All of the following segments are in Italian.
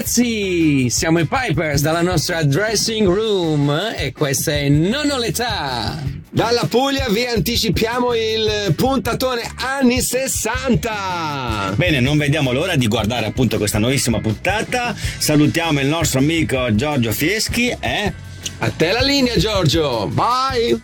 ragazzi, siamo i Pipers dalla nostra dressing room e questa è Non ho l'età. Dalla Puglia vi anticipiamo il puntatone anni 60. Bene, non vediamo l'ora di guardare appunto questa nuovissima puntata. Salutiamo il nostro amico Giorgio Fieschi e... A te la linea Giorgio, bye!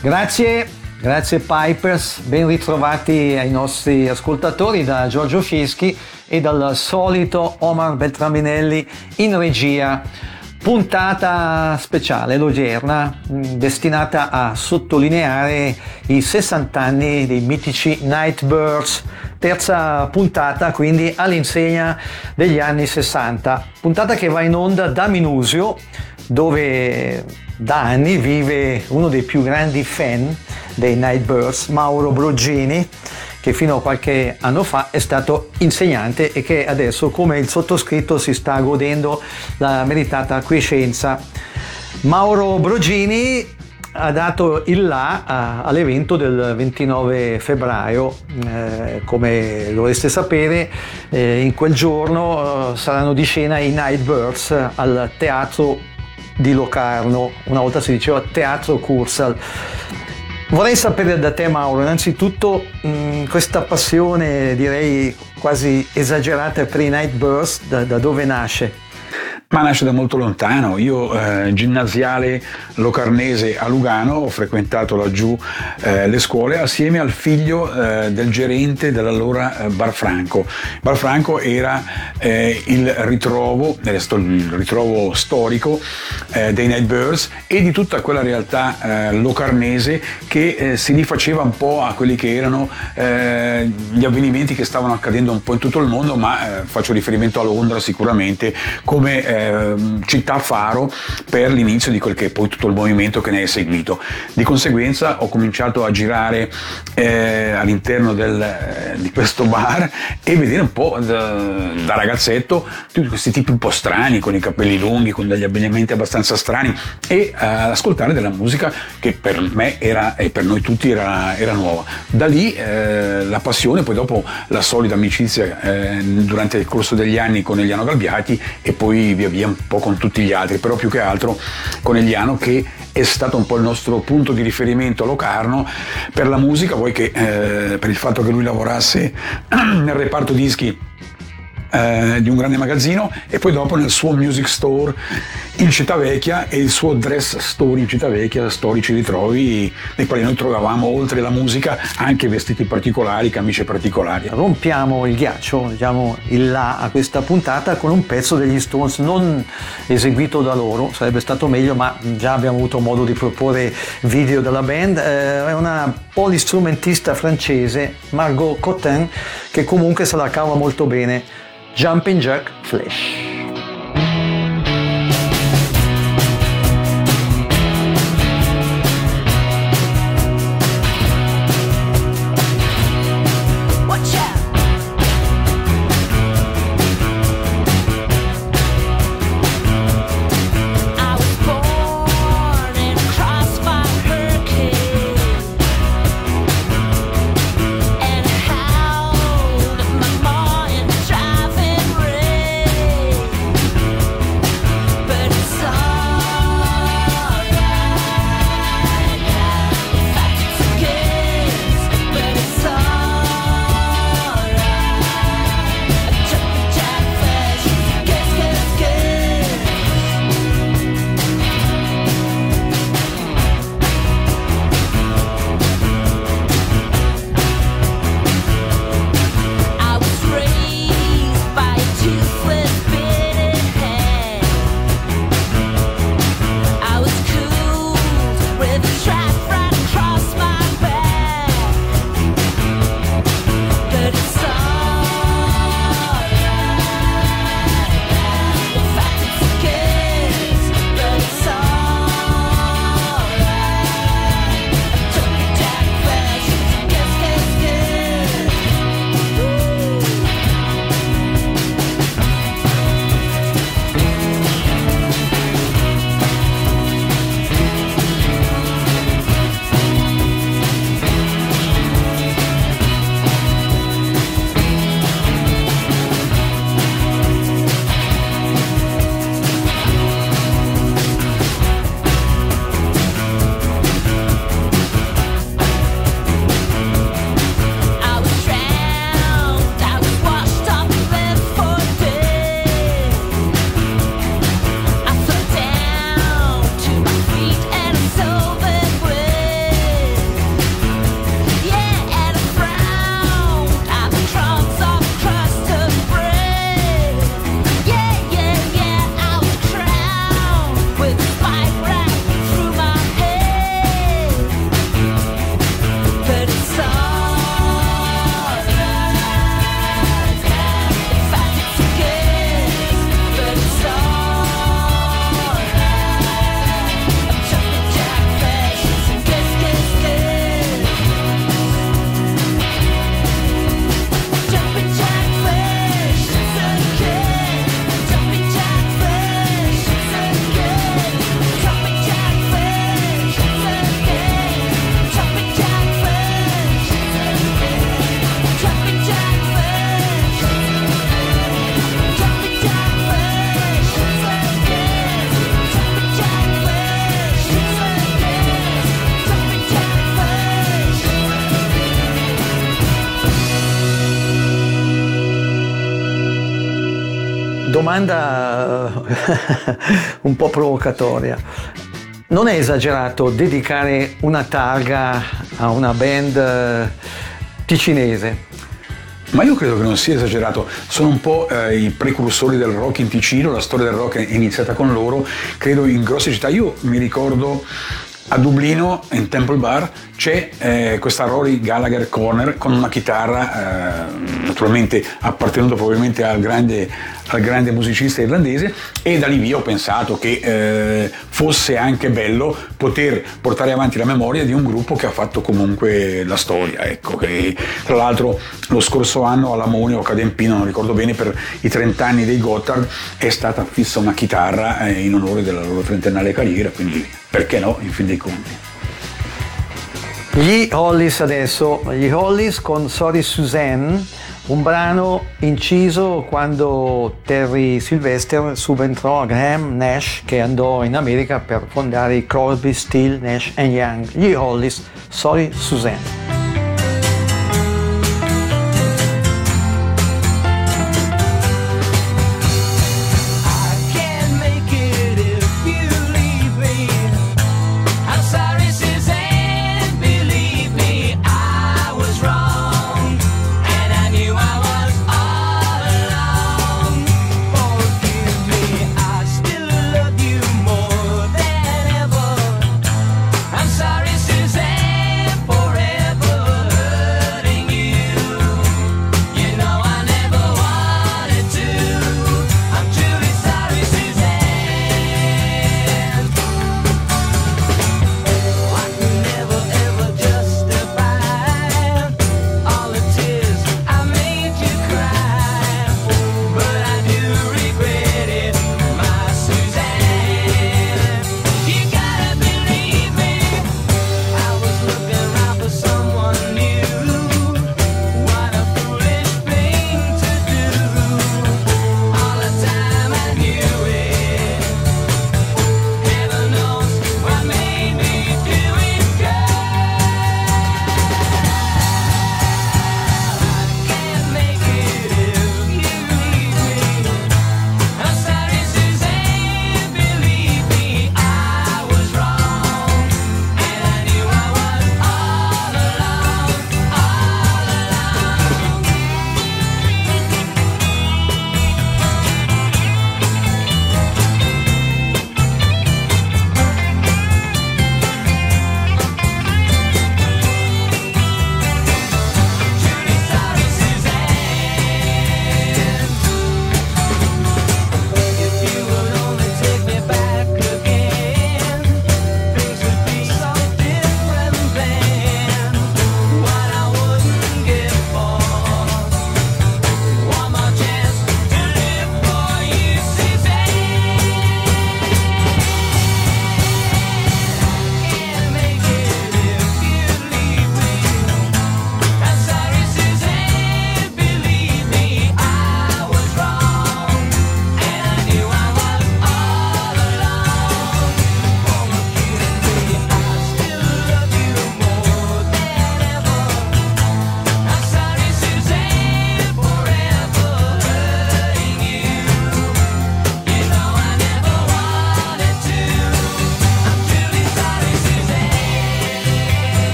Grazie, grazie Pipers, ben ritrovati ai nostri ascoltatori da Giorgio Fieschi e dal solito Omar Beltraminelli in regia. Puntata speciale odierna destinata a sottolineare i 60 anni dei mitici Nightbirds, terza puntata quindi all'insegna degli anni 60, puntata che va in onda da Minusio dove da anni vive uno dei più grandi fan dei Nightbirds, Mauro Broggini, che fino a qualche anno fa è stato insegnante e che adesso, come il sottoscritto, si sta godendo la meritata quiescenza. Mauro Brogini ha dato il là all'evento del 29 febbraio, eh, come dovreste sapere, eh, in quel giorno eh, saranno di scena i Nightbirds al teatro di Locarno, una volta si diceva teatro Cursal. Vorrei sapere da te Mauro, innanzitutto mh, questa passione direi quasi esagerata per i Nightburst, da, da dove nasce? Ma nasce da molto lontano. Io, eh, ginnasiale locarnese a Lugano, ho frequentato laggiù eh, le scuole assieme al figlio eh, del gerente dell'allora eh, Bar Franco. Bar Franco era eh, il ritrovo, il ritrovo storico eh, dei Nightbirds e di tutta quella realtà locarnese che si rifaceva un po' a quelli che erano gli avvenimenti che stavano accadendo un po' in tutto il mondo, ma faccio riferimento a Londra sicuramente come eh, città faro per l'inizio di quel che è poi tutto il movimento che ne è seguito. Di conseguenza ho cominciato a girare eh, all'interno del, eh, di questo bar e vedere un po' da, da, ragazzetto tutti questi tipi un po' strani, con i capelli lunghi, con degli abbigliamenti abbastanza strani e eh, ascoltare della musica che per me era e per noi tutti era, era nuova. Da lì eh, la passione, poi dopo la solida amicizia eh, durante il corso degli anni con Eliano Galbiati e poi via via un po' con tutti gli altri, però più che altro con Eliano che è stato un po' il nostro punto di riferimento a Locarno per la musica, poi che eh, per il fatto che lui lavorasse nel reparto dischi eh, di un grande magazzino e poi dopo nel suo music store in Città Vecchia e il suo dress store in Città Vecchia, storici ritrovi nei quali noi trovavamo oltre la musica anche vestiti particolari, camicie particolari. Rompiamo il ghiaccio, diciamo il là a questa puntata con un pezzo degli Stones non eseguito da loro, sarebbe stato meglio ma già abbiamo avuto modo di proporre video della band, eh, è una polistrumentista francese, Margot Cotin, che comunque se la cava molto bene. Jumping Jack Flash. Domanda un po' provocatoria. Non è esagerato dedicare una targa a una band eh, ticinese? Ma io credo che non sia esagerato, sono un po' eh, i precursori del rock in Ticino, la storia del rock è iniziata con loro, credo in grosse città. Io mi ricordo a Dublino, in Temple Bar, c'è eh, questa Rory Gallagher Corner con una chitarra, eh, naturalmente appartenuta probabilmente al grande, al grande, musicista irlandese, e da lì via ho pensato che eh, fosse anche bello poter portare avanti la memoria di un gruppo che ha fatto comunque la storia. Ecco, che, tra l'altro lo scorso anno alla Moni o Cadempino, non ricordo bene, per i 30 anni dei Gotthard è stata fissa una chitarra eh, in onore della loro trentennale carriera, quindi perché no, in fin dei conti. Gli Hollis adesso, gli Hollis con Sorry Suzanne, un brano inciso quando Terry Sylvester subentrò a Graham Nash che andò in America per fondare i Crosby, Still, Nash Young. Gli Hollis, Sorry Suzanne.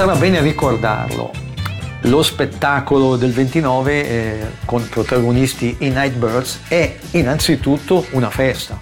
Sarà bene ricordarlo. Lo spettacolo del 29 eh, con protagonisti i Nightbirds è innanzitutto una festa.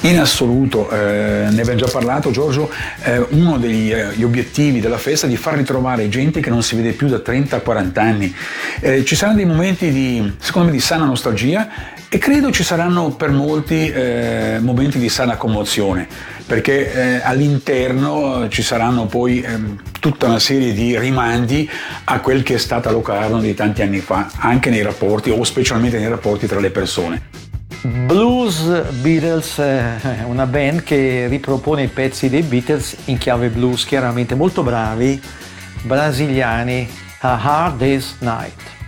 In assoluto, eh, ne abbiamo già parlato Giorgio, eh, uno degli eh, obiettivi della festa è di far ritrovare gente che non si vede più da 30-40 anni. Eh, ci saranno dei momenti di, secondo me, di sana nostalgia e credo ci saranno per molti eh, momenti di sana commozione, perché eh, all'interno ci saranno poi eh, tutta una serie di rimandi a quel che è stata Locarno di tanti anni fa, anche nei rapporti o specialmente nei rapporti tra le persone. Blues Beatles è una band che ripropone i pezzi dei Beatles in chiave blues, chiaramente molto bravi, brasiliani, A Hard Day's Night.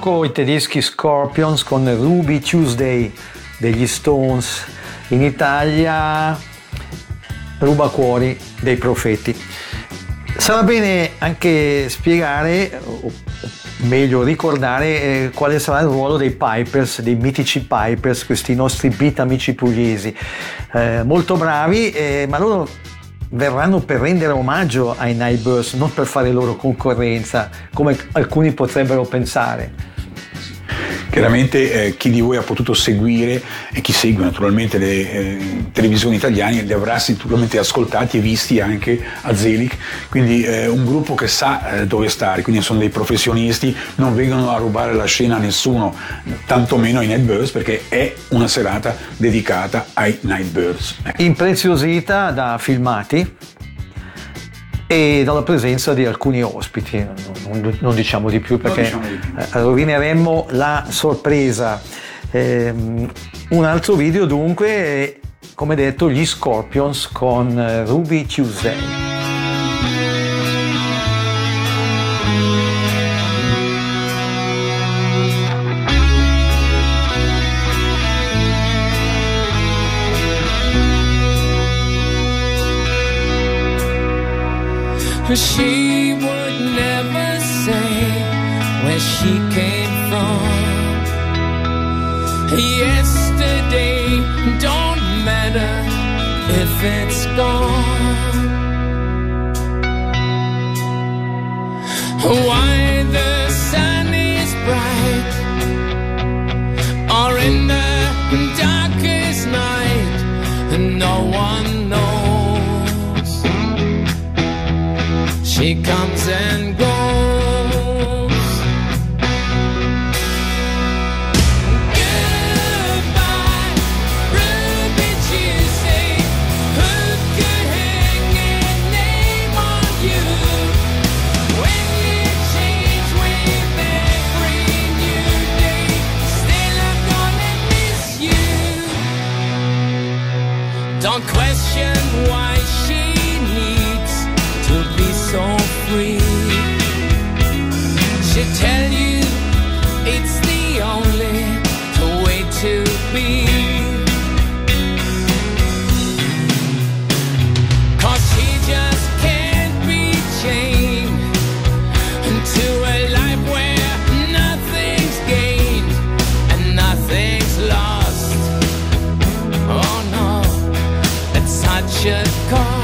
Poco i tedeschi Scorpions con Ruby Tuesday degli Stones. In Italia Ruba Cuori dei Profeti. Sarà bene anche spiegare, o meglio ricordare, eh, quale sarà il ruolo dei Pipers, dei mitici Pipers, questi nostri beat amici pugliesi. Eh, molto bravi, eh, ma loro verranno per rendere omaggio ai Nightbirds, non per fare loro concorrenza, come alcuni potrebbero pensare. Chiaramente eh, chi di voi ha potuto seguire e chi segue naturalmente le eh, televisioni italiane li avrà sicuramente ascoltati e visti anche a Zelig, quindi eh, un gruppo che sa eh, dove stare, quindi sono dei professionisti, non vengono a rubare la scena a nessuno, tantomeno ai Nightbirds perché è una serata dedicata ai Nightbirds. Impreziosita da filmati e dalla presenza di alcuni ospiti, non, non- non diciamo di più perché diciamo di più. eh, rovineremmo la sorpresa. Ehm, un altro video dunque, come detto, gli Scorpions con eh, Ruby Tuesday. She would never say where she came from. Yesterday don't matter if it's gone. Why the sun is bright or in the darkest night, no one She comes and goes. Such a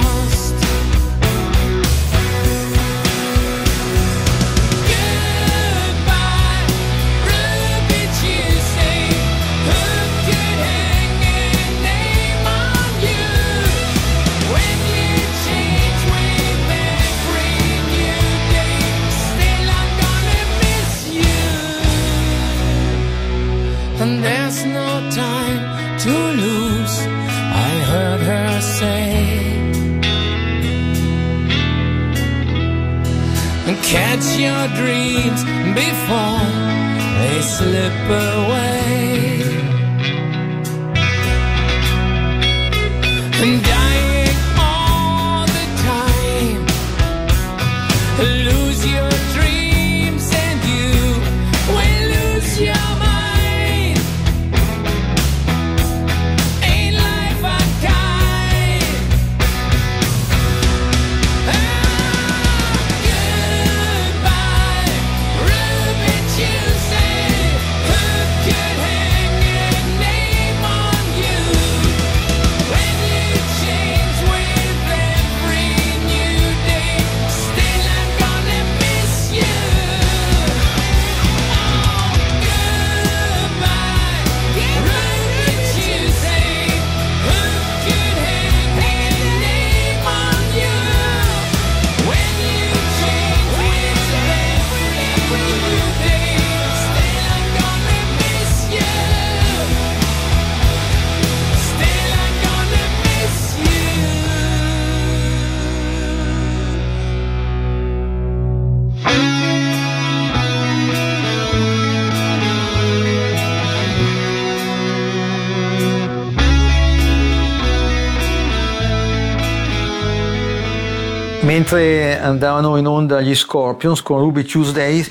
Mentre andavano in onda gli Scorpions con Ruby Tuesday,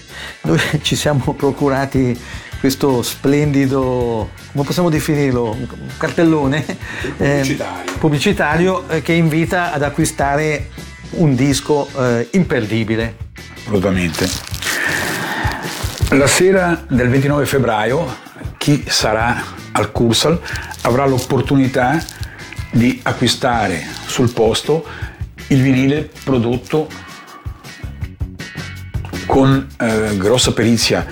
noi ci siamo procurati questo splendido, come possiamo definirlo, un cartellone eh, Pubblicitario. pubblicitario, eh, che invita ad acquistare un disco eh, imperdibile. assolutamente. La sera del 29 febbraio chi sarà al Cursal avrà l'opportunità di acquistare sul posto il vinile prodotto con eh, grossa perizia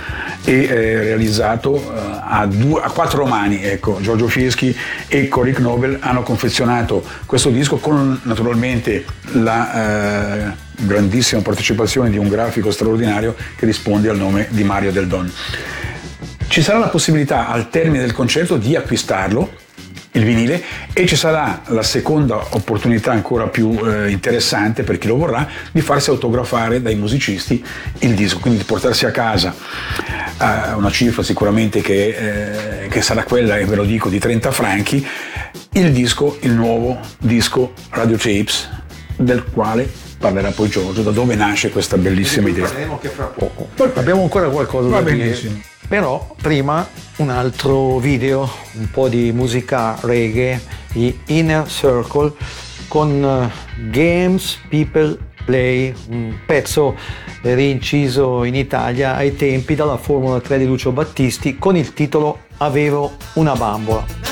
e eh, realizzato eh, a, due- a quattro mani. Ecco, Giorgio Fieschi e Cory Knobel hanno confezionato questo disco con naturalmente la eh, grandissima partecipazione di un grafico straordinario che risponde al nome di Mario Del Don. Ci sarà la possibilità al termine del concerto di acquistarlo il vinile e ci sarà la seconda opportunità ancora più eh, interessante per chi lo vorrà di farsi autografare dai musicisti il disco, quindi di portarsi a casa eh, una cifra sicuramente che, eh, che sarà quella, e ve lo dico, di 30 franchi, il disco, il nuovo disco Radio Tapes del quale parlerà poi Giorgio, da dove nasce questa bellissima idea. che fra poco. Abbiamo ancora qualcosa Va da dire. Però prima un altro video, un po' di musica reggae, di Inner Circle, con eh, Games People Play, un pezzo rinciso in Italia ai tempi dalla Formula 3 di Lucio Battisti con il titolo Avevo una bambola.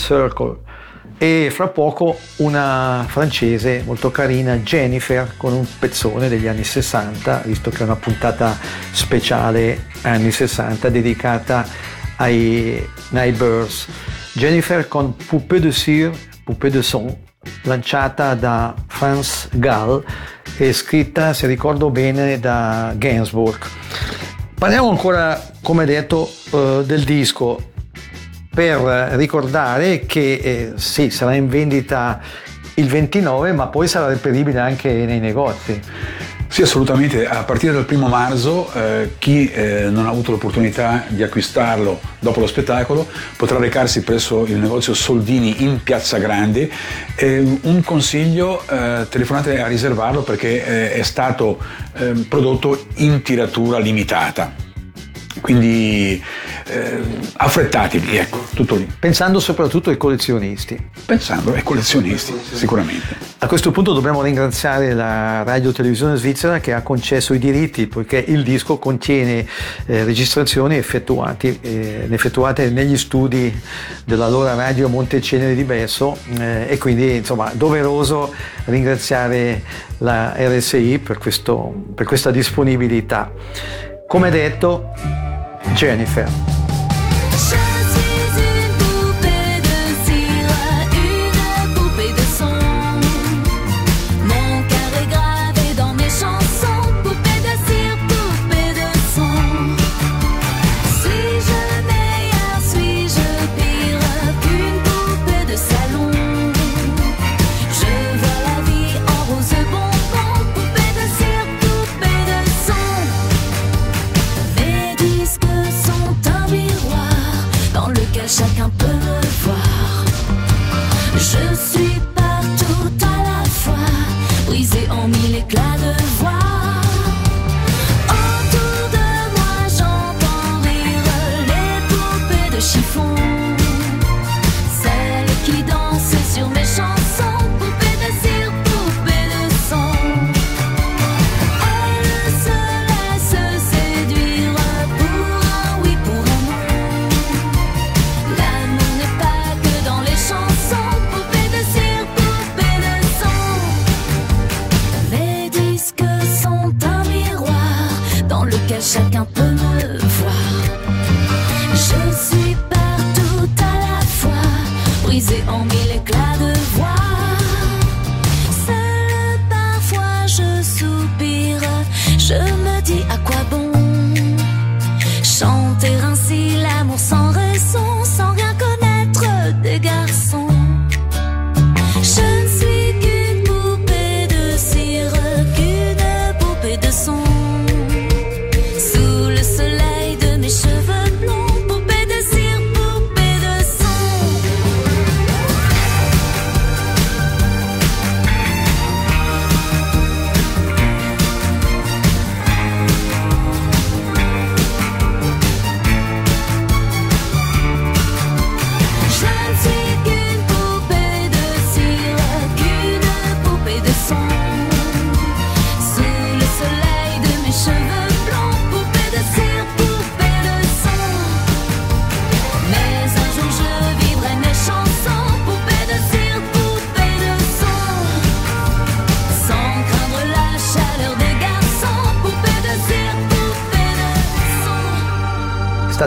Circle e fra poco una francese molto carina, Jennifer, con un pezzone degli anni 60, visto che è una puntata speciale anni 60 dedicata ai Nightbirds. Jennifer con Poupée de Cire, Poupée de Son, lanciata da Franz Gall e scritta, se ricordo bene, da Gainsbourg. Parliamo ancora, come detto, eh, del disco per ricordare che eh, sì, sarà in vendita il 29, ma poi sarà reperibile anche nei negozi. Sì, assolutamente. A partire dal primo marzo eh, chi eh, non ha avuto l'opportunità di acquistarlo dopo lo spettacolo potrà recarsi presso il negozio Soldini in Piazza Grande. Eh, un consiglio, eh, telefonate a riservarlo perché eh, è stato ehm, prodotto in tiratura limitata. Quindi eh, affrettatevi, ecco, tutto lì. Pensando soprattutto ai collezionisti. Pensando ai collezionisti, sicuramente. A questo punto dobbiamo ringraziare la Radio Televisione Svizzera che ha concesso i diritti poiché il disco contiene eh, registrazioni effettuate, eh, effettuate, negli studi dell'allora Radio Montecenere di Berso eh, e quindi insomma doveroso ringraziare la RSI per, questo, per questa disponibilità. Come detto, Jennifer.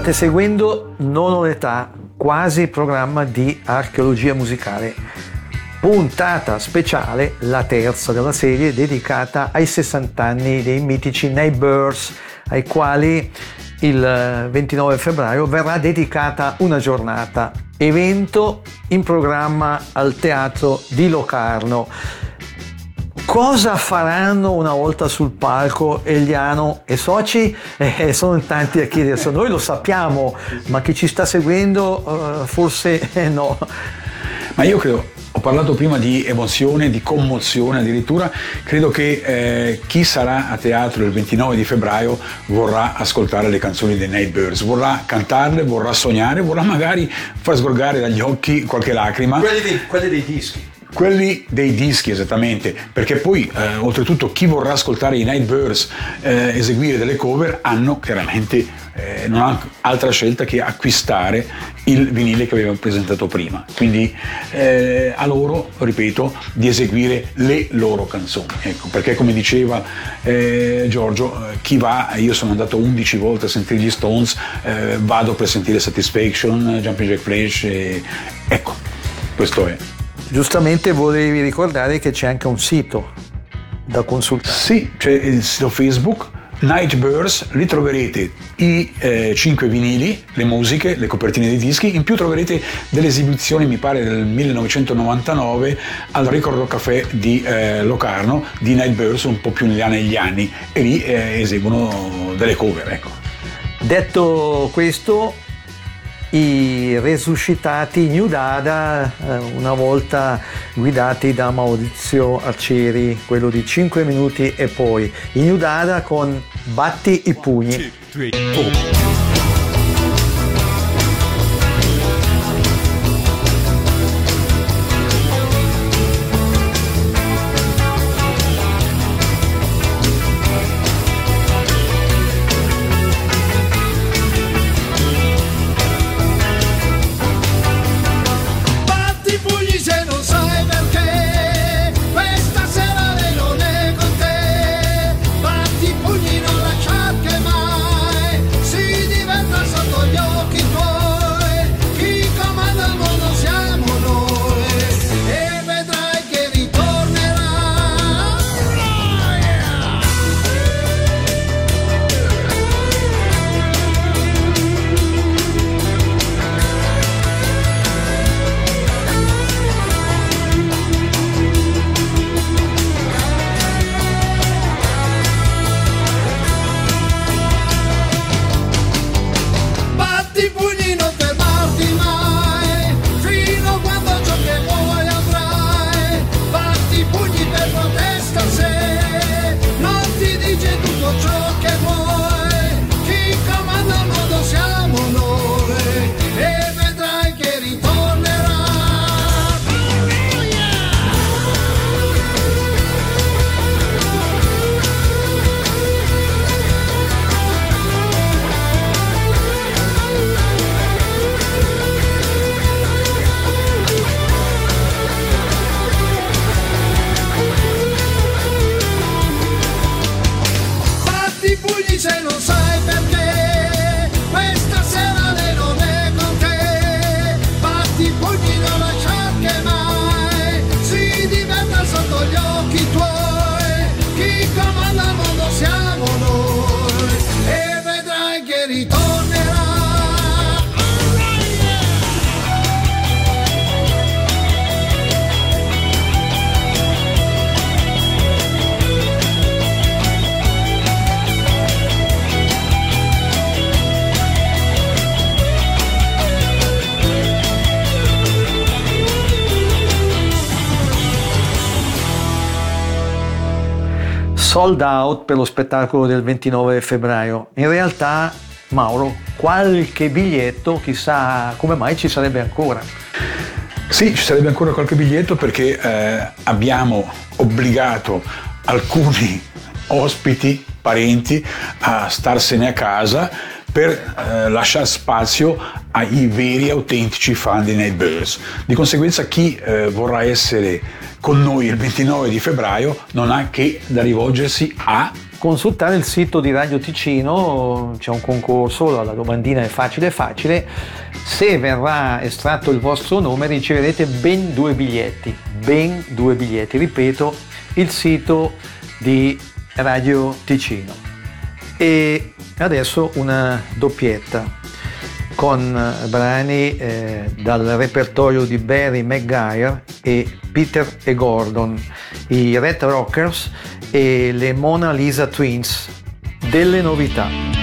State seguendo Non ho l'età, quasi programma di archeologia musicale. Puntata speciale, la terza della serie, dedicata ai 60 anni dei mitici Neighbors, ai quali il 29 febbraio verrà dedicata una giornata. Evento in programma al Teatro di Locarno. Cosa faranno una volta sul palco Eliano e soci? Eh, sono in tanti a chiedersi, noi lo sappiamo, ma chi ci sta seguendo eh, forse eh, no. Ma io credo, ho parlato prima di emozione, di commozione addirittura, credo che eh, chi sarà a teatro il 29 di febbraio vorrà ascoltare le canzoni dei Nightbirds, vorrà cantarle, vorrà sognare, vorrà magari far sgorgare dagli occhi qualche lacrima. quelli dei dischi. Quelli dei dischi esattamente, perché poi eh, oltretutto chi vorrà ascoltare i Nightbirds eh, eseguire delle cover hanno chiaramente eh, non ha altra scelta che acquistare il vinile che avevamo presentato prima. Quindi eh, a loro, ripeto, di eseguire le loro canzoni. Ecco, perché come diceva eh, Giorgio, eh, chi va, io sono andato 11 volte a sentire gli Stones, eh, vado per sentire Satisfaction, Jumping Jack Flash, ecco, questo è. Giustamente volevi ricordare che c'è anche un sito da consultare. Sì, c'è il sito Facebook Nightbirds, lì troverete i eh, 5 vinili, le musiche, le copertine dei dischi, in più troverete delle esibizioni, mi pare del 1999, al Ricordo Café di eh, Locarno, di Nightbirds, un po' più negli anni negli anni, e lì eh, eseguono delle cover, ecco. Detto questo, i resuscitati New Dada, eh, una volta guidati da Maurizio Arcieri, quello di 5 minuti e poi i New Dada con Batti i pugni. Batti i Seven. sold out per lo spettacolo del 29 febbraio. In realtà, Mauro, qualche biglietto, chissà come mai ci sarebbe ancora. Sì, ci sarebbe ancora qualche biglietto perché eh, abbiamo obbligato alcuni ospiti, parenti, a starsene a casa per eh, lasciare spazio ai veri autentici fan di Nightbirds. Di conseguenza chi eh, vorrà essere con noi il 29 di febbraio non ha che da rivolgersi a consultare il sito di Radio Ticino, c'è un concorso, la domandina è facile facile, se verrà estratto il vostro nome riceverete ben due biglietti, ben due biglietti, ripeto, il sito di Radio Ticino e adesso una doppietta con eh, brani eh, dal repertorio di Barry McGuire e Peter e Gordon, i Red Rockers e le Mona Lisa Twins. Delle novità.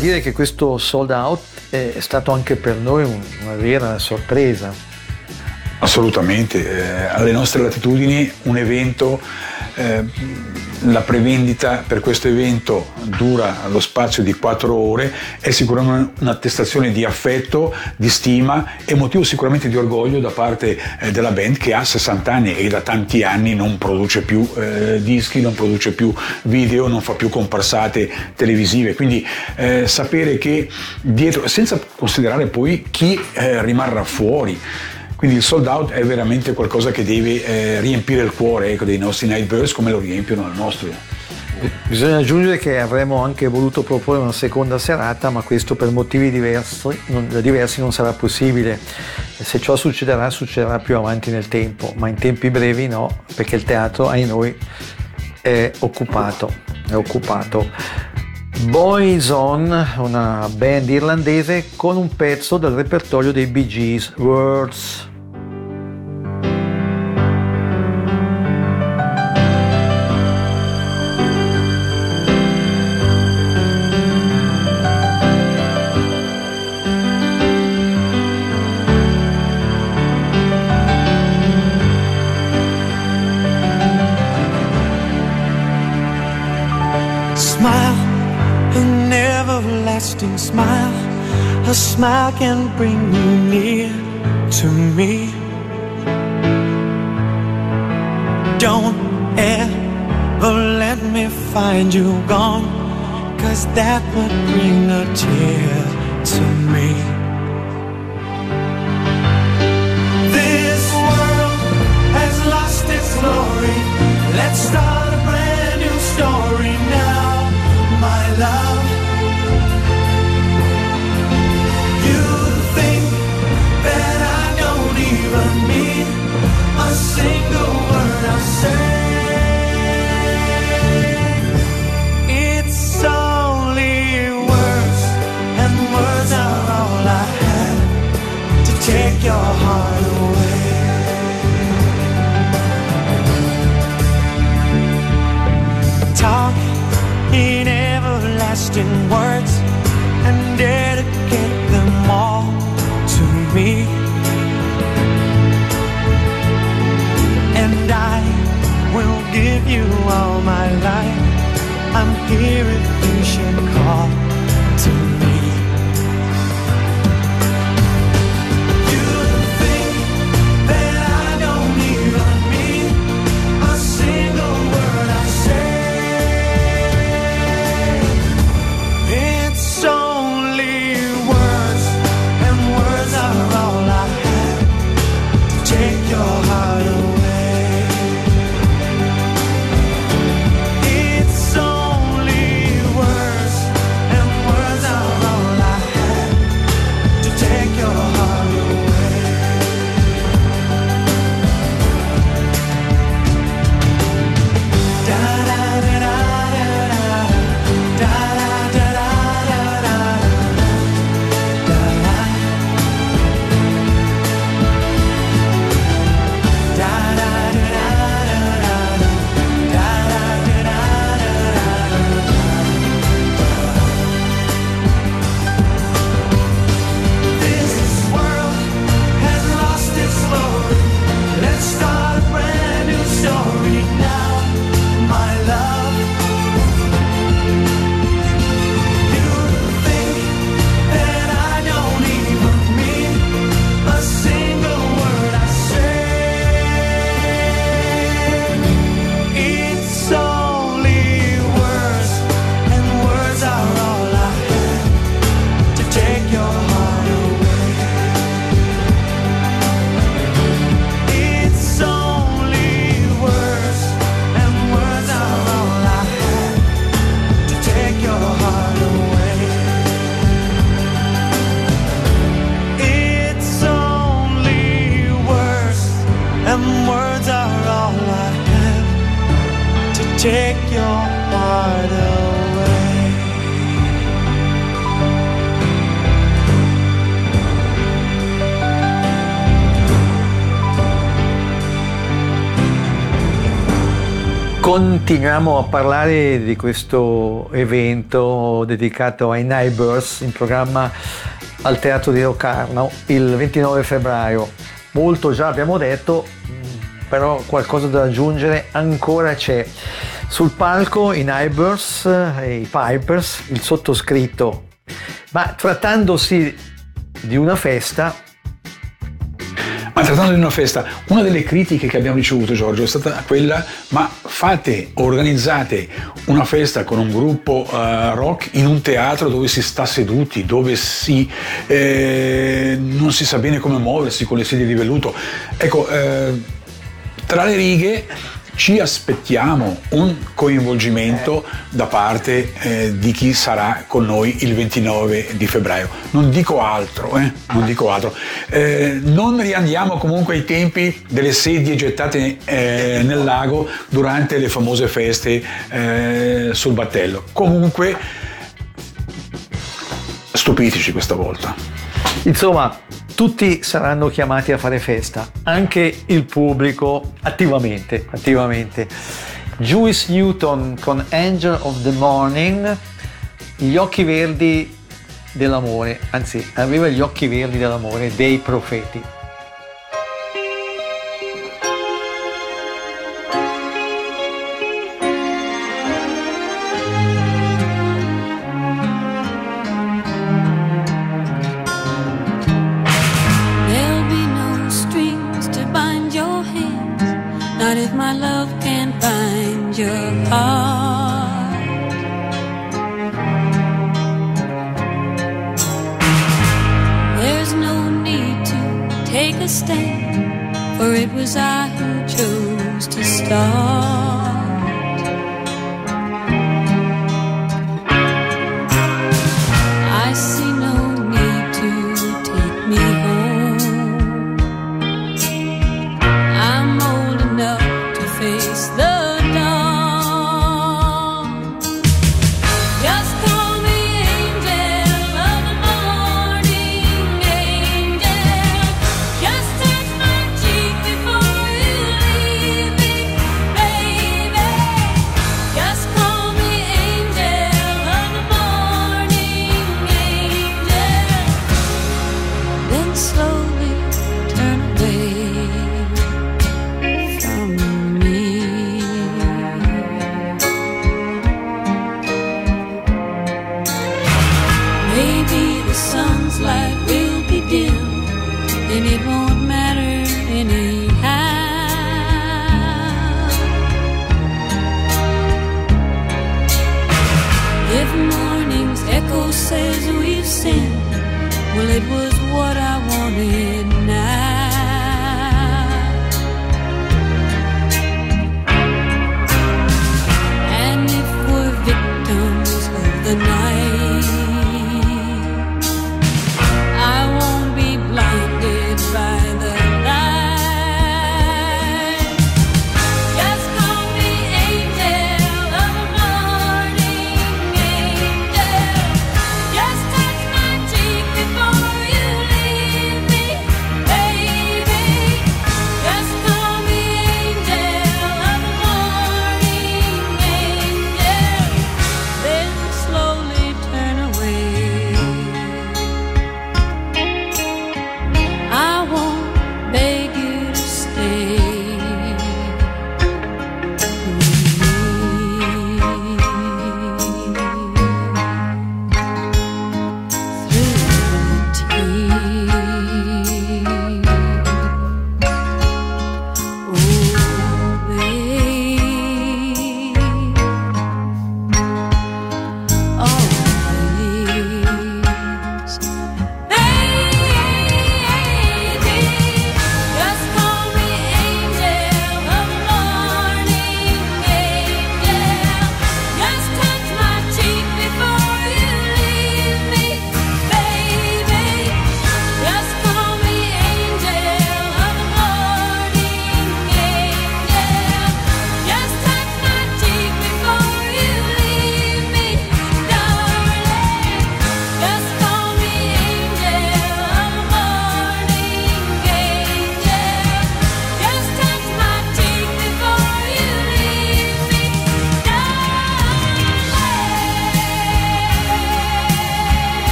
Dire che questo sold out è stato anche per noi un- una vera sorpresa. Assolutamente, eh, alle nostre latitudini un evento, eh, la prevendita per questo evento dura lo spazio di quattro ore, è sicuramente un'attestazione di affetto, di stima e motivo sicuramente di orgoglio da parte eh, della band che ha 60 anni e da tanti anni non produce più eh, dischi, non produce più video, non fa più comparsate televisive, quindi eh, sapere che dietro, senza considerare poi chi eh, rimarrà fuori, quindi il sold out è veramente qualcosa che deve eh, riempire il cuore ecco, dei nostri Nightbirds come lo riempiono il nostro. Bisogna aggiungere che avremmo anche voluto proporre una seconda serata, ma questo per motivi diversi non, diversi non sarà possibile. Se ciò succederà, succederà più avanti nel tempo, ma in tempi brevi no, perché il teatro, ai noi, è occupato. È occupato. Boys On, una band irlandese con un pezzo del repertorio dei Bee Gees, Words. A smile can bring you near to me. Don't ever let me find you gone, cause that would bring a tear to me. This world has lost its glory. Let's start a brand new story now, my love. In everlasting words and words are all I had to take your heart away Talk, he never words and dedicate them all to me. Give you all my life. I'm here if you should call to me. Continuiamo a parlare di questo evento dedicato ai Neighbors in programma al Teatro di Locarno il 29 febbraio. Molto già abbiamo detto, però qualcosa da aggiungere ancora c'è. Sul palco i Neighbors e i Pipers, il sottoscritto, ma trattandosi di una festa, Ma trattando di una festa, una delle critiche che abbiamo ricevuto, Giorgio, è stata quella: ma fate, organizzate una festa con un gruppo eh, rock in un teatro dove si sta seduti, dove si, eh, non si sa bene come muoversi con le sedie di velluto. Ecco, eh, tra le righe ci aspettiamo un coinvolgimento da parte eh, di chi sarà con noi il 29 di febbraio. Non dico altro, eh, non dico altro. Eh, non riandiamo comunque ai tempi delle sedie gettate eh, nel lago durante le famose feste eh, sul battello. Comunque, stupiteci questa volta. Insomma, tutti saranno chiamati a fare festa, anche il pubblico attivamente, attivamente. Juice Newton con Angel of the Morning, gli occhi verdi dell'amore, anzi aveva gli occhi verdi dell'amore dei profeti.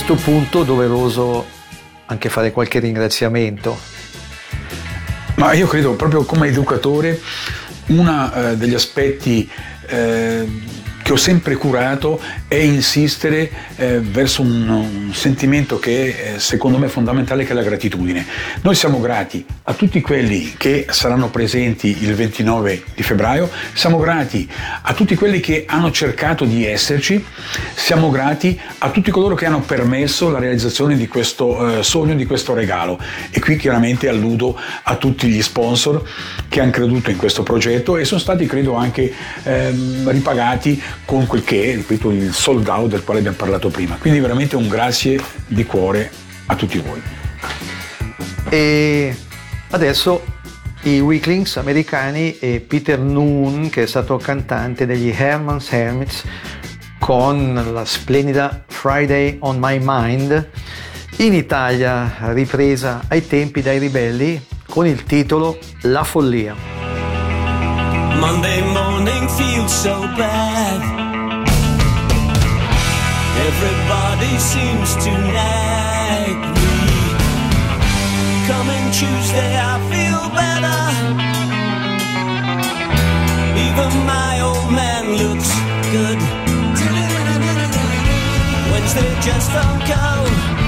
Questo punto doveroso anche fare qualche ringraziamento. Ma io credo proprio come educatore uno degli aspetti eh, che ho sempre curato è insistere eh, verso un, un, sentimento che eh, secondo me è fondamentale che è la gratitudine. Noi siamo grati a tutti quelli che saranno presenti il 29 di febbraio, siamo grati a tutti quelli che hanno cercato di esserci, siamo grati a tutti coloro che hanno permesso la realizzazione di questo eh, sogno, di questo regalo. E qui chiaramente alludo a tutti gli sponsor che hanno creduto in questo progetto e sono stati credo anche ehm, ripagati con quel che è ripeto, il sold out del quale abbiamo parlato prima. Quindi veramente un grazie di cuore a tutti voi. E adesso i Weaklings americani e Peter Noon, che è stato cantante degli Herman's Hermits, con la splendida Friday on My Mind, in Italia ripresa ai tempi dai ribelli con il titolo La follia. Monday morning feels so bad. Everybody seems to nag me. Coming Tuesday, I feel better. Even my old man looks good. Wednesday just don't go.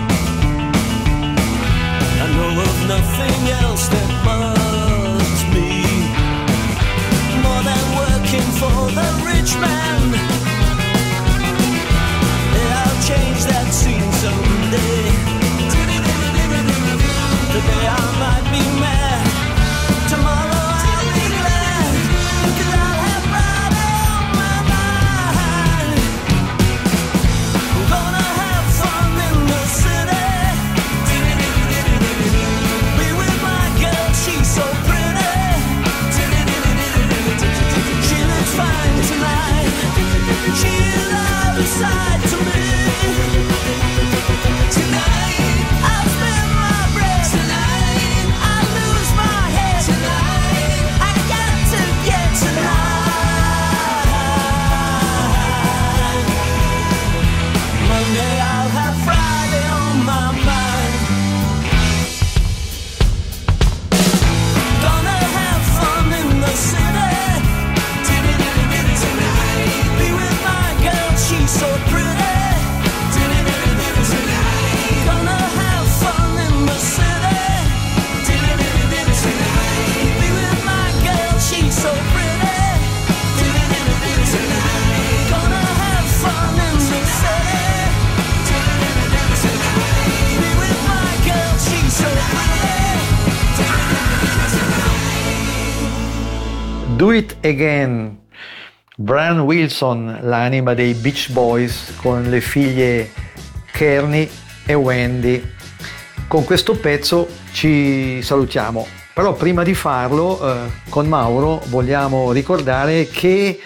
Again, Brian Wilson, l'anima dei Beach Boys con le figlie Kearney e Wendy. Con questo pezzo ci salutiamo, però prima di farlo eh, con Mauro vogliamo ricordare che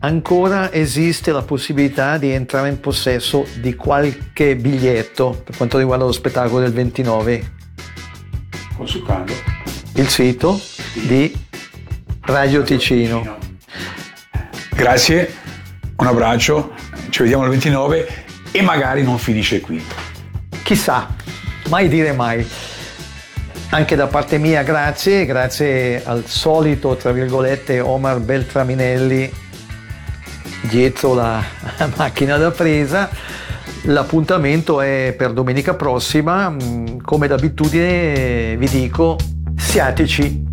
ancora esiste la possibilità di entrare in possesso di qualche biglietto per quanto riguarda lo spettacolo del 29 Consultando. il sito di Radio Ticino. Grazie, un abbraccio, ci vediamo il 29 e magari non finisce qui. Chissà, mai dire mai. Anche da parte mia grazie, grazie al solito, tra virgolette, Omar Beltraminelli dietro la macchina da presa. L'appuntamento è per domenica prossima, Mm, come d'abitudine vi dico, siateci.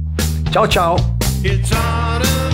Ciao ciao! It's on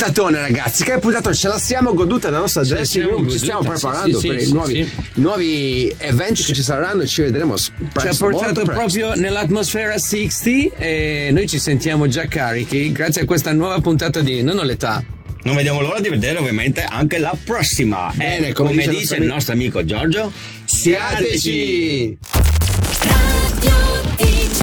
puntatone, ragazzi, che puntatone, ce la siamo goduta la nostra Ce dressing room, ci stiamo preparando sì, per sì, i nuovi, sì. nuovi eventi che ci saranno e ci vedremo Ci ha portato proprio nell'atmosfera 60 e noi ci sentiamo già carichi grazie a questa nuova puntata di Non ho l'età. Non vediamo l'ora di vedere ovviamente anche la prossima. Bene, e come come, dice il dice nostro il nostro amico Giorgio, Siateci!